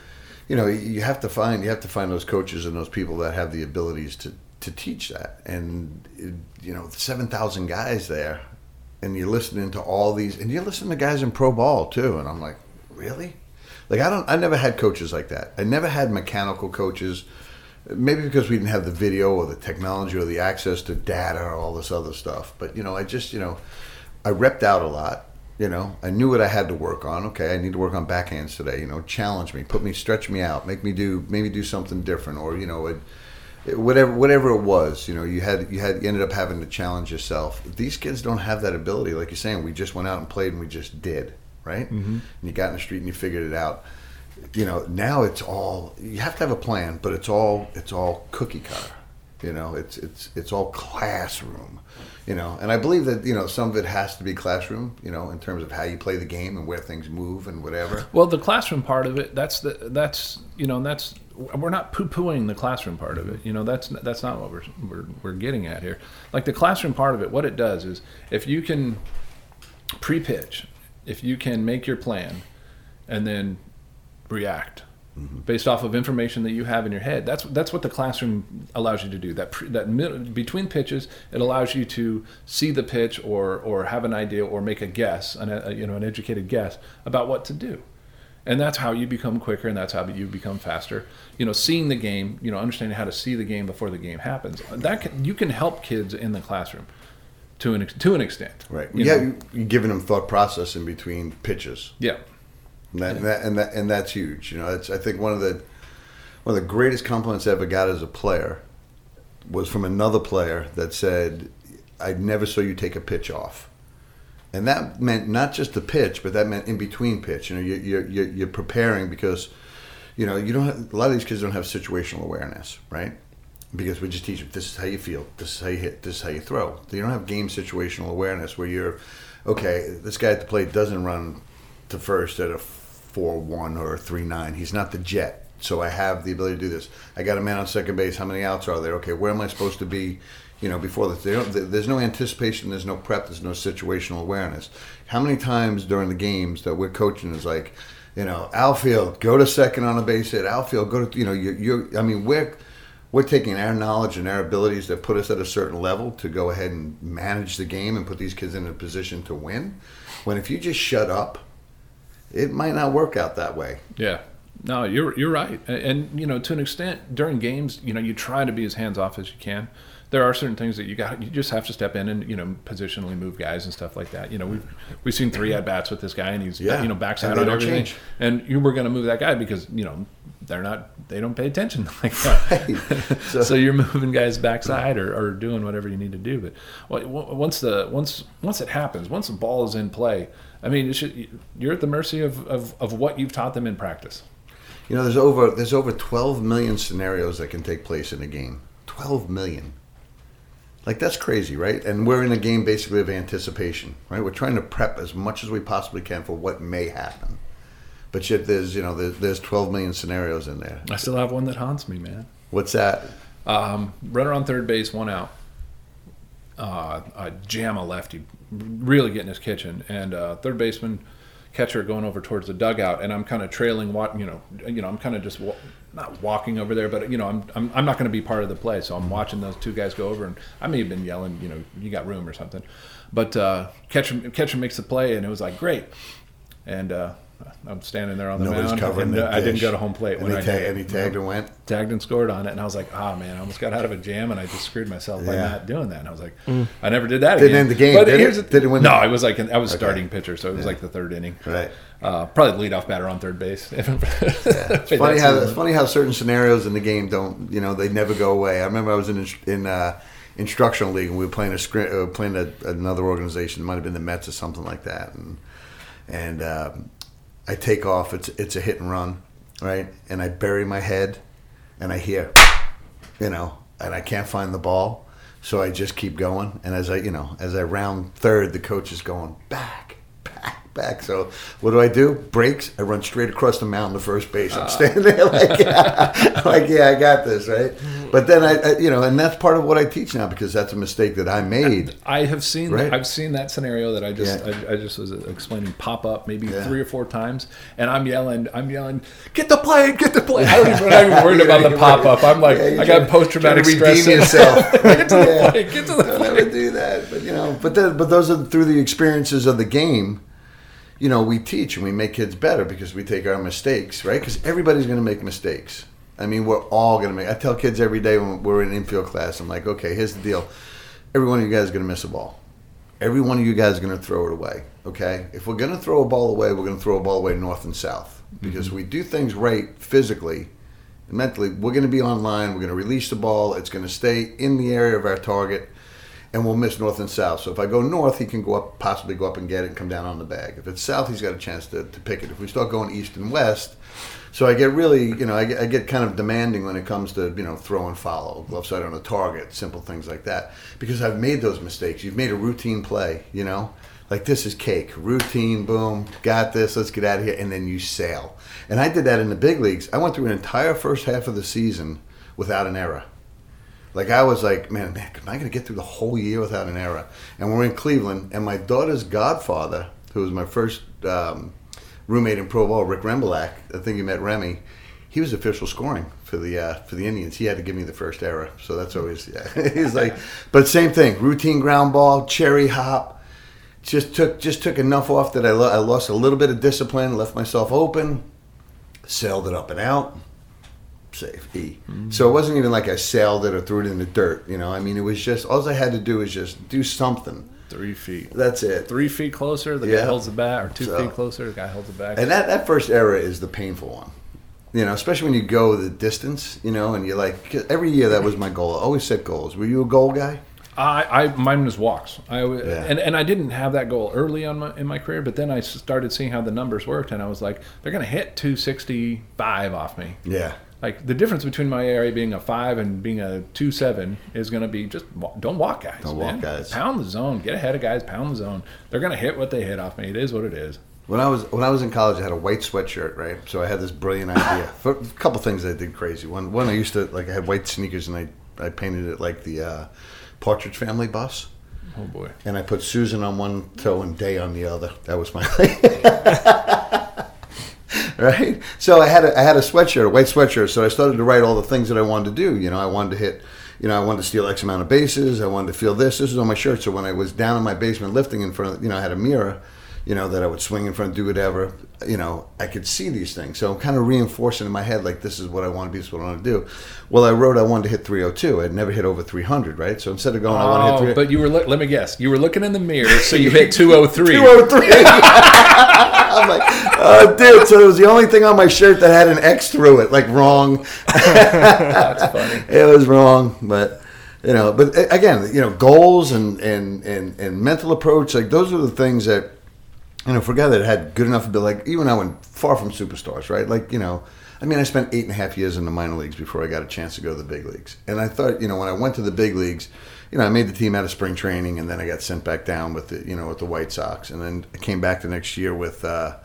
you know, you have to find you have to find those coaches and those people that have the abilities to to teach that. And you know, seven thousand guys there, and you're listening to all these, and you're listening to guys in pro ball too. And I'm like, really? Like I don't, I never had coaches like that. I never had mechanical coaches. Maybe because we didn't have the video or the technology or the access to data or all this other stuff. But you know, I just you know, I repped out a lot. You know, I knew what I had to work on. Okay, I need to work on backhands today. You know, challenge me, put me, stretch me out, make me do maybe do something different, or you know, it- whatever whatever it was. You know, you had you had you ended up having to challenge yourself. These kids don't have that ability. Like you're saying, we just went out and played and we just did right. Mm-hmm. And you got in the street and you figured it out. You know, now it's all you have to have a plan, but it's all it's all cookie cutter. You know, it's it's it's all classroom. You know, and I believe that you know some of it has to be classroom. You know, in terms of how you play the game and where things move and whatever. Well, the classroom part of it, that's the that's you know and that's we're not poo-pooing the classroom part of it. You know, that's that's not what we're we're we're getting at here. Like the classroom part of it, what it does is if you can pre-pitch, if you can make your plan, and then react based off of information that you have in your head. That's that's what the classroom allows you to do. That that mid, between pitches, it allows you to see the pitch or or have an idea or make a guess, an, a, you know, an educated guess about what to do. And that's how you become quicker, and that's how you become faster. You know, seeing the game, you know, understanding how to see the game before the game happens. That can, you can help kids in the classroom. to an to an extent. Right. You yeah, know? you're giving them thought process in between pitches. Yeah. And that, and that, and that and that's huge. You know, it's I think one of the one of the greatest compliments I ever got as a player was from another player that said, "I never saw you take a pitch off," and that meant not just the pitch, but that meant in between pitch. You know, you- you're you're, you're preparing because you know you don't have, a lot of these kids don't have situational awareness, right? Because we just teach them this is how you feel, this is how you hit, this is how you throw. You don't have game situational awareness where you're okay. This guy at the plate doesn't run to first at a four one or three nine. He's not the jet. So I have the ability to do this. I got a man on second base. How many outs are there? Okay, where am I supposed to be? You know, before this, there's no anticipation. There's no prep. There's no situational awareness. How many times during the games that we're coaching is like, you know, outfield, go to second on a base hit. Outfield, go to you know, you you're. I mean, we're we're taking our knowledge and our abilities that put us at a certain level to go ahead and manage the game and put these kids in a position to win. When if you just shut up, it might not work out that way. Yeah. No, you're you're right, and, you know to an extent during games, you know you try to be as hands off as you can. There are certain things that you got you just have to step in and you know positionally move guys and stuff like that. You know we've we've seen three at bats with this guy and he's Yeah. you know backside on everything, change. and you were going to move that guy because you know they're not they don't pay attention like that. Right. so, So- you're moving guys backside or, or doing whatever you need to do. But once the once once it happens, once the ball is in play, I mean, it should, you're at the mercy of, of, of what you've taught them in practice. You know, there's over there's over 12 million scenarios that can take place in a game. 12 million. Like that's crazy, right? And we're in a game basically of anticipation, right? We're trying to prep as much as we possibly can for what may happen. But yet there's, you know, there's, there's 12 million scenarios in there. I still have one that haunts me, man. What's that? Um, runner on third base, one out. Uh, a jam a lefty, really getting his kitchen, and uh, third baseman, catcher going over towards the dugout, and I'm kind of trailing. What you know, you know, I'm kind of just wa- not walking over there, but you know, I'm I'm, I'm not going to be part of the play, so I'm watching those two guys go over, and I may have been yelling, you know, you got room or something, but uh, catcher catcher makes the play, and it was like great, and uh, I'm standing there on the Nobody's mound, covering and uh, I didn't dish. go to home plate And when he, I ta- did. and he tagged and went. tagged and scored on it, and I was like, "Ah, man, I almost got out of a jam, and I just screwed myself by not doing that." And I was like, "I never did that again. Didn't again." end the game, But did it? here's the- Did it win No, the- it was like I was starting pitcher, so it was like the third inning. Right. Uh, probably the leadoff batter on third base. It's funny how it's funny how certain scenarios in the game don't you know they never go away. I remember I was in in uh, instructional league and we were playing a scri- uh, playing a, another organization. It might have been the Mets or something like that. And and um, I take off. It's it's a hit and run, right? And I bury my head, and I hear, you know, and I can't find the ball. So I just keep going, and as I, you know, as I round third, the coach is going back, back. So what do I do? Breaks. I run straight across the mountain to first base. I'm ah. standing there like, yeah, like, yeah, I got this, right? Mm-hmm. But then I, I, you know, and that's part of what I teach now because that's a mistake that I made. I have seen Right. I've seen that scenario that I just Yeah. I, I just was explaining pop up maybe Yeah. three or four times, and I'm yelling I'm yelling get the play get the play. I don't even, I'm not even worried about the pop up. I'm like Yeah, I got post traumatic stress. redeem yourself. get to the play. Get to the Don't play. ever do that. But you know, but then, but those are through the experiences of the game. You know, we teach and we make kids better because we take our mistakes, right? Because everybody's going to make mistakes. I mean, we're all going to make. I tell kids every day when we're in infield class, I'm like, okay, here's the deal. Every one of you guys is going to miss a ball. Every one of you guys is going to throw it away. Okay, if we're going to throw a ball away, we're going to throw a ball away north and south mm-hmm. because we do things right physically and mentally. We're going to be online. We're going to release the ball. It's going to stay in the area of our target, and we'll miss north and south. So if I go north, he can go up, possibly go up and get it and come down on the bag. If it's south, he's got a chance to, to pick it. If we start going east and west, so I get really, you know, I get, I get kind of demanding when it comes to, you know, throw and follow, glove side on a target, simple things like that, because I've made those mistakes. You've made a routine play, you know, like this is cake, routine, boom, got this, let's get out of here, and then you sail. And I did that in the big leagues. I went through an entire first half of the season without an error. Like I was like, man, man, am I going to get through the whole year without an error? And we're in Cleveland, and my daughter's godfather, who was my first um, roommate in pro ball, Rick Rembolak, I think you met Remy. He was official scoring for the uh, for the Indians. He had to give me the first error, so that's always yeah. He's like, but same thing, routine ground ball, cherry hop. Just took just took enough off that I, lo- I lost a little bit of discipline, left myself open, sailed it up and out safe E. So it wasn't even like I sailed it or threw it in the dirt. You know, I mean, it was just all I had to do was just do something. Three feet. That's it. Three feet closer, the Yeah. guy holds the bat, or two So- feet closer, the guy holds the bat. And that, that first era is the painful one. You know, especially when you go the distance, you know, and you're like, 'cause every year that was my goal. I always set goals. Were you a goal guy? I, I mine was walks. I Yeah. and and I didn't have that goal early on my, in my career, but then I started seeing how the numbers worked, and I was like, they're going to hit 265 off me. Yeah. Like the difference between my area being a five and being a two seven is going to be just don't walk guys. Don't walk guys. Pound the zone. Get ahead of guys. Pound the zone. They're going to hit what they hit off me. It is what it is. When I was when I was in college, I had a white sweatshirt, right? So I had this brilliant idea. For a couple things I did crazy. One, one I used to like I had white sneakers and I I painted it like the uh, Partridge Family bus, Oh boy. and I put Susan on one toe and Dey on the other. That was my right. So I had a I had a sweatshirt, a white sweatshirt. So I started to write all the things that I wanted to do. You know, I wanted to hit. You know, I wanted to steal X amount of bases. I wanted to feel this. This was on my shirt. So when I was down in my basement lifting in front of, you know, I had a mirror, you know, that I would swing in front, do whatever. You know, I could see these things. So I'm kind of reinforcing in my head, like, this is what I want to be, this is what I want to do. Well, I wrote I wanted to hit 302. I'd never hit over 300, right? So instead of going, I want to hit Oh, 300. but you were. Look, let me guess. You were looking in the mirror, so you hit 203. 203. I'm like, oh, dude. So it was the only thing on my shirt that had an X through it, like wrong. That's funny. it was wrong, but you know. But again, you know, goals and and and and mental approach, like those are the things that you know. For a guy that had good enough to be like, even I went far from superstars, right? Like you know. I mean, I spent eight and a half years in the minor leagues before I got a chance to go to the big leagues. And I thought, you know, when I went to the big leagues, you know, I made the team out of spring training, and then I got sent back down with the, you know, with the White Sox, and then I came back the next year with, uh,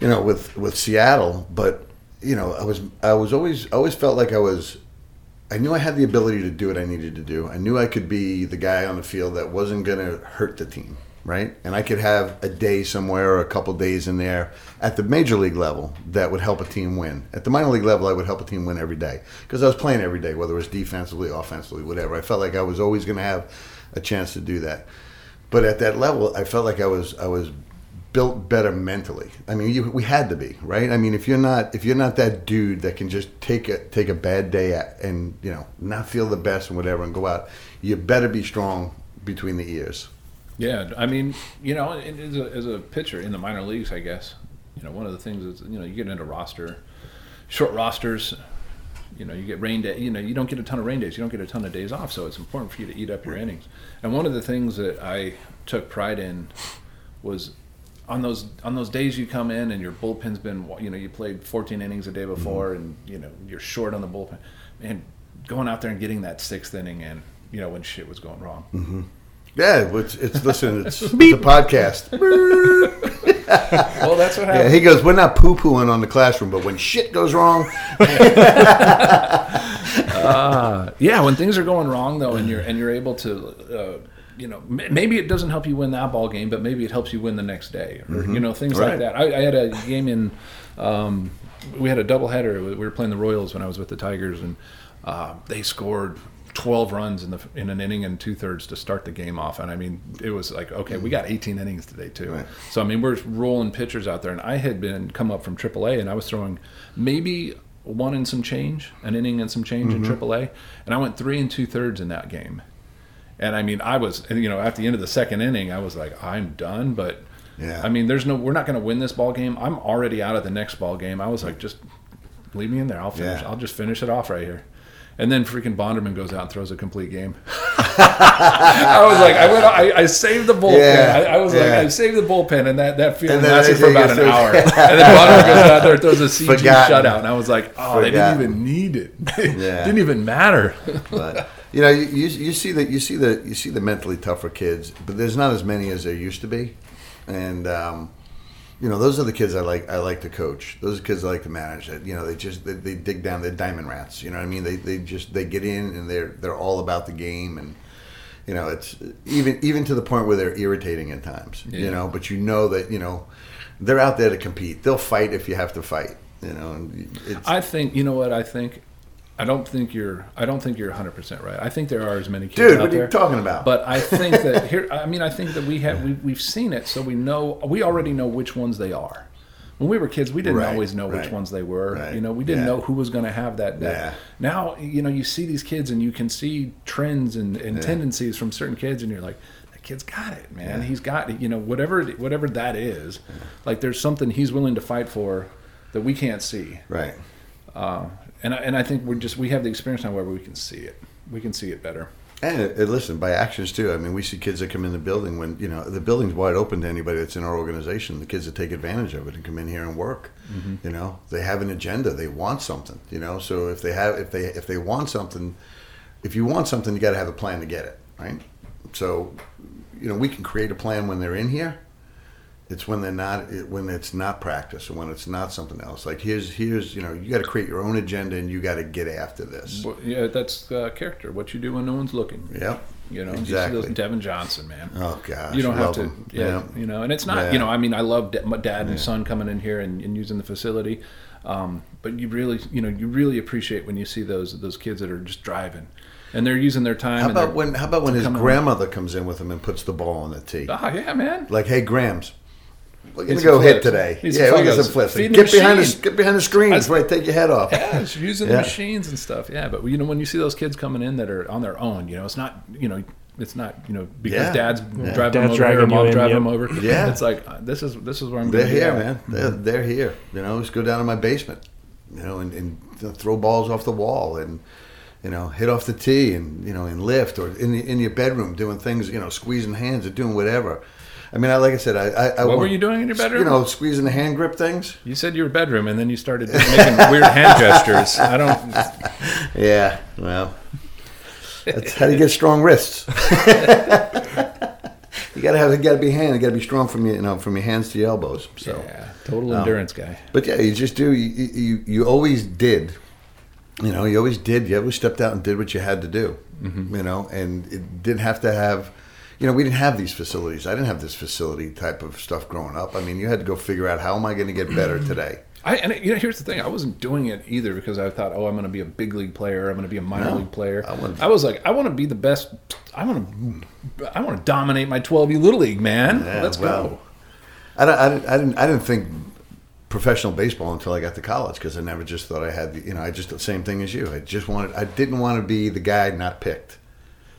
you know, with with Seattle. But you know, I was I was always always felt like I was. I knew I had the ability to do what I needed to do. I knew I could be the guy on the field that wasn't going to hurt the team, right? And I could have a day somewhere or a couple days in there at the major league level that would help a team win. At the minor league level, I would help a team win every day because I was playing every day, whether it was defensively, offensively, whatever. I felt like I was always going to have a chance to do that. But at that level, I felt like I was I was built better mentally. I mean, you, we had to be right. I mean, if you're not if you're not that dude that can just take a take a bad day at, and you know not feel the best and whatever and go out, you better be strong between the ears. Yeah, I mean, you know, as a, as a pitcher in the minor leagues, I guess, you know, one of the things is, you know, you get into roster, short rosters, you know, you get rain day, you know, you don't get a ton of rain days, you don't get a ton of days off, so it's important for you to eat up your innings. And one of the things that I took pride in was on those on those days you come in and your bullpen's been, you know, you played 14 innings a day mm-hmm. before, and you know you're short on the bullpen, and going out there and getting that sixth inning in, you know, when shit was going wrong. Mm-hmm. Yeah, it's, it's listen, it's, it's a podcast. Well, that's what happened. Yeah, he goes, we're not poo pooing on the classroom, but when shit goes wrong, Yeah, when things are going wrong though, and you're and you're able to, uh, you know, maybe it doesn't help you win that ball game, but maybe it helps you win the next day, or you know, things Right. like that. I, I had a game in, um, we had a doubleheader. We were playing the Royals when I was with the Tigers, and uh, they scored. 12 runs in the in an inning and two thirds to start the game off, and I mean it was like okay, we got 18 innings today too. Right. So I mean we're rolling pitchers out there, and I had been come up from AAA, and I was throwing maybe one and some change, an inning and some change Mm-hmm. in AAA, and I went three and two thirds in that game. And I mean, I was, you know, at the end of the second inning, I was like, I'm done. But Yeah. I mean, there's no, we're not going to win this ball game. I'm already out of the next ball game. I was like, just leave me in there. I'll finish. Yeah. I'll just finish it off right here. And then freaking Bonderman goes out and throws a complete game. I was like, I went, I, I saved the bullpen. Yeah, I, I was like. I saved the bullpen, and that that feeling lasted for about an through- hour. and then Bonderman goes out there and throws a CG Forgotten. shutout, and I was like, oh, they didn't even need it. It Yeah. didn't even matter. but you know, you, you, you see that you see the you see the mentally tougher kids, but there's not as many as there used to be, and um, you know, those are the kids I like. I like to coach. Those are the kids I like to manage. That you know, they just they, they dig down. They're diamond rats. You know what I mean? They they just they get in and they're they're all about the game and. You know, it's even even to the point where they're irritating at times. You know, but you know that you know they're out there to compete. They'll fight if you have to fight. You know, and it's, I think you know what I think. I don't think you're. I don't think you're 100 percent right. I think there are as many kids Dude, what are you there. talking about? But I think that here. I mean, I think that we have we, we've seen it, so we know we already know which ones they are. when we were kids, we didn't Right, always know which ones they were. right, You know, we didn't yeah. know who was going to have that. that. Yeah. Now, you know, you see these kids and you can see trends and, and tendencies from certain kids, and you're like, that kid's got it, man. He's got it. You know, whatever whatever that is, like there's something he's willing to fight for that we can't see. Right. Uh, and I, and I think we're just we have the experience now where we can see it. We can see it better. And listen, by actions too. I mean, we see kids that come in the building when you know the building's wide open to anybody that's in our organization. The kids that take advantage of it and come in here and work. Mm-hmm. You know, they have an agenda. They want something. You know, so if they have, if they if they want something, if you want something, you got to have a plan to get it. Right. So, you know, we can create a plan when they're in here. It's when they're not, it- when it's not practice or when it's not something else. Like here's here's you know you got to create your own agenda and you got to get after this. Well, yeah, that's uh, character. What you do when no one's looking. Yep. You know, you see Exactly. those Devin Johnson, man. Oh gosh, you don't have to. yeah, You know, and it's not, Yeah. you know, I mean, I love dad and son coming in here and, and using the facility, um, but you really, you know, you really appreciate when you see those those kids that are just driving, and they're using their time. How about when? How about when his grandmother comes in with him and puts the ball on the tee? Ah, yeah, man. Like, hey, Grams, we're gonna go some hit today. Need yeah, we get photos. some flips. Feed the Get behind the get behind the screen before I take your head off. Yeah, it's using Yeah. the machines and stuff. Yeah, but you know, when you see those kids coming in that are on their own, you know, it's not, you know, it's not, you know, because Yeah. dad's Yeah. driving them over dragging or mom driving yep. them over. Yeah. it's like uh, this is this is where I'm. They're gonna be here, at. man. They're, they're here. You know, just go down to my basement, you know, and, and throw balls off the wall and you know hit off the tee and you know and lift or in the, in your bedroom doing things, you know, squeezing hands or doing whatever. I mean, I like I said, I, I, I What were you doing in your bedroom? You know, squeezing the hand grip things. You said your bedroom, and then you started making weird hand gestures. I don't. Yeah, well, that's how you get strong wrists. you gotta have, you gotta be hand, you gotta be strong from your, you know, from your hands to your elbows. So, Yeah, total um, endurance guy. but yeah, you just do. You, you, you always did. You know, you always did. You always stepped out and did what you had to do. Mm-hmm. You know, and it didn't have to have. You know, we didn't have these facilities. I didn't have this facility type of stuff growing up. I mean, you had to go figure out how am I going to get better today. I and you know here's the thing. I wasn't doing it either because I thought, oh, I'm going to be a big league player. I'm going to be a minor No, league player. I I, was like, I want to be the best. I want to. I want to dominate my 12U little league, man. Yeah, Let's well, go. I, I, didn't, I didn't. I didn't think professional baseball until I got to college because I never just thought I had. The, you know, I just the same thing as you. I just wanted. I didn't want to be the guy not picked,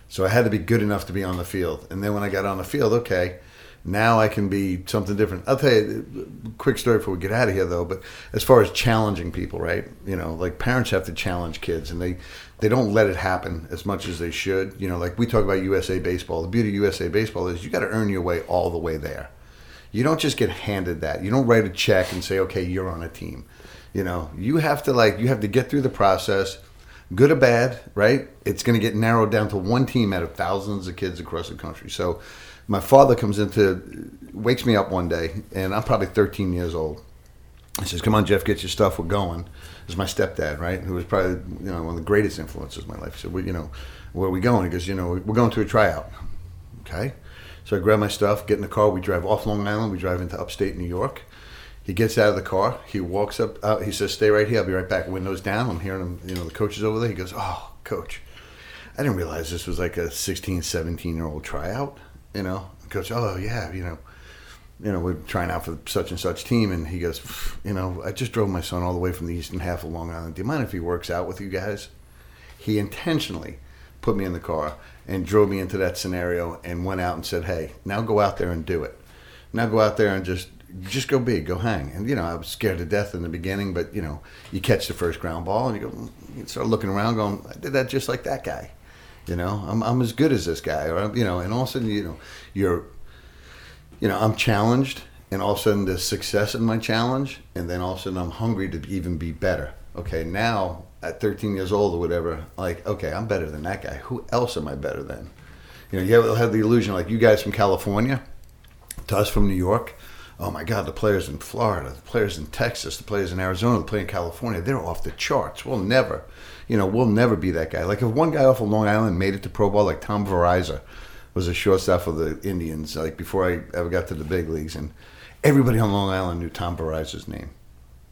so I had to be good enough to be on the field. And then when I got on the field, okay, now I can be something different. I'll tell you a quick story before we get out of here, though. But as far as challenging people, right? You know, like parents have to challenge kids, and they they don't let it happen as much as they should. You know, like we talk about USA baseball. The beauty of USA baseball is you got to earn your way all the way there. You don't just get handed that. You don't write a check and say, "Okay, you're on a team." You know, you have to like you have to get through the process, good or bad, right? It's going to get narrowed down to one team out of thousands of kids across the country. So, my father comes into, wakes me up one day, and I'm probably 13 years old. He says, "Come on, Jeff, get your stuff. We're going." This is my stepdad, right? Who was probably you know one of the greatest influences in my life. He said, well, "You know, where are we going?" He goes, "You know, we're going to a tryout." Okay. So I grab my stuff, get in the car. We drive off Long Island. We drive into upstate New York. He gets out of the car. He walks up. Out, he says, "Stay right here. I'll be right back." Windows down. I'm hearing him. You know, the coach is over there. He goes, "Oh, coach, I didn't realize this was like a 16, 17 year old tryout." You know, coach. Oh yeah, you know, you know, we're trying out for such and such team, and he goes, you know, I just drove my son all the way from the eastern half of Long Island. Do you mind if he works out with you guys? He intentionally put me in the car and drove me into that scenario and went out and said, "Hey, now go out there and do it. Now go out there and just just go big, go hang." And you know, I was scared to death in the beginning, but you know, you catch the first ground ball and you go, you start looking around, going, "I did that just like that guy." You know, I'm I'm as good as this guy, or you know, and all of a sudden, you know, you're you know, I'm challenged, and all of a sudden there's success in my challenge, and then all of a sudden I'm hungry to even be better. Okay, now at 13 years old or whatever, like, okay, I'm better than that guy. Who else am I better than? You know, you have, have the illusion, like you guys from California, to us from New York. Oh my God, the players in Florida, the players in Texas, the players in Arizona, the players in California, they're off the charts. We'll never, you know, we'll never be that guy. Like if one guy off of Long Island made it to pro ball, like Tom Veryzer was a shortstop for the Indians, like before I ever got to the big leagues, and everybody on Long Island knew Tom Veryzer's name.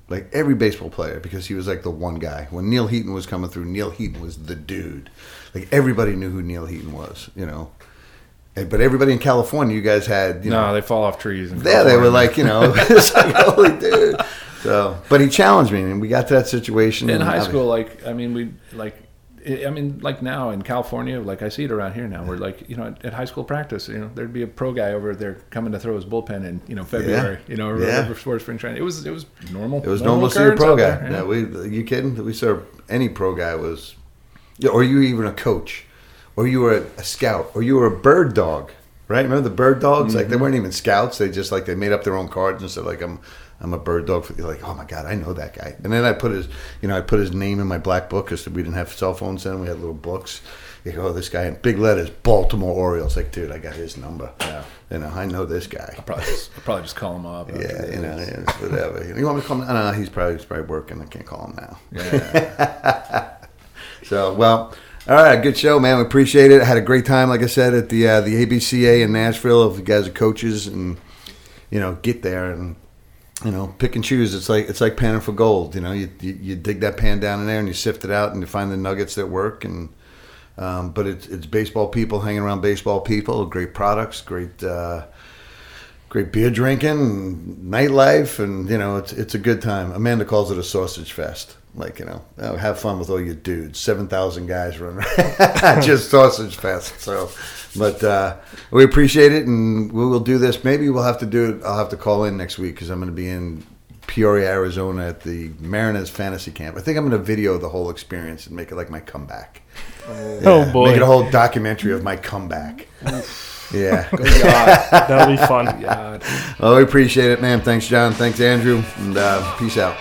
Like every baseball player, because he was like the one guy. When Neal Heaton was coming through, Neal Heaton was the dude. Like everybody knew who Neal Heaton was, you know. But everybody in California, you guys had, you know, No, they fall off trees. And yeah, they were like, you know, it's like, holy dude. So, but he challenged me, and we got to that situation in high school. Like, I mean, we like. I mean, like now in California, like I see it around here now. Where like you know, at, at high school practice, you know, there'd be a pro guy over there coming to throw his bullpen in you know February. You know, Yeah. whatever sport spring training. It was it was normal. It was normal to see a pro guy. there, Yeah, we. You kidding? We saw any pro guy was, or you even a coach, or you were a, scout, or you were a bird dog, right? Remember the bird dogs? Like they mm-hmm. weren't even scouts. They just like they made up their own cards and said like I'm. I'm a bird dog. For, you're like, oh my god, I know that guy. And then I put his, you know, I put his name in my black book because we didn't have cell phones then. We had little books. You go, oh, this guy in big letters, Baltimore Orioles. Like, dude, I got his number. Yeah. You know, I know this guy. Probably just I'll probably just call him up. Yeah, you know, yeah, whatever. You want me to call him? No, no, he's probably he's probably working. I can't call him now. Yeah. So, well, all right, good show, man. We appreciate it. I had a great time, like I said, at the uh, the ABCA in Nashville. If you guys are coaches and you know get there and you know pick and choose, it's like it's like panning for gold. You know, you, you you dig that pan down in there and you sift it out and you find the nuggets that work. And um, but it's it's baseball people hanging around baseball people. Great products, great. Uh, great beer drinking, nightlife, and you know it's it's a good time. Amanda calls it a sausage fest. Like you know, oh, have fun with all your dudes. Seven thousand guys running, around, just sausage fest. So, but uh, we appreciate it, and we will do this. Maybe we'll have to do it. I'll have to call in next week because I'm going to be in Peoria, Arizona, at the Mariners Fantasy Camp. I think I'm going to video the whole experience and make it like my comeback. Oh, boy. Make it a whole documentary of my comeback. yeah. That'll be fun. God. Well, we appreciate it, man. Thanks, John. Thanks, Andrew. And uh, peace out.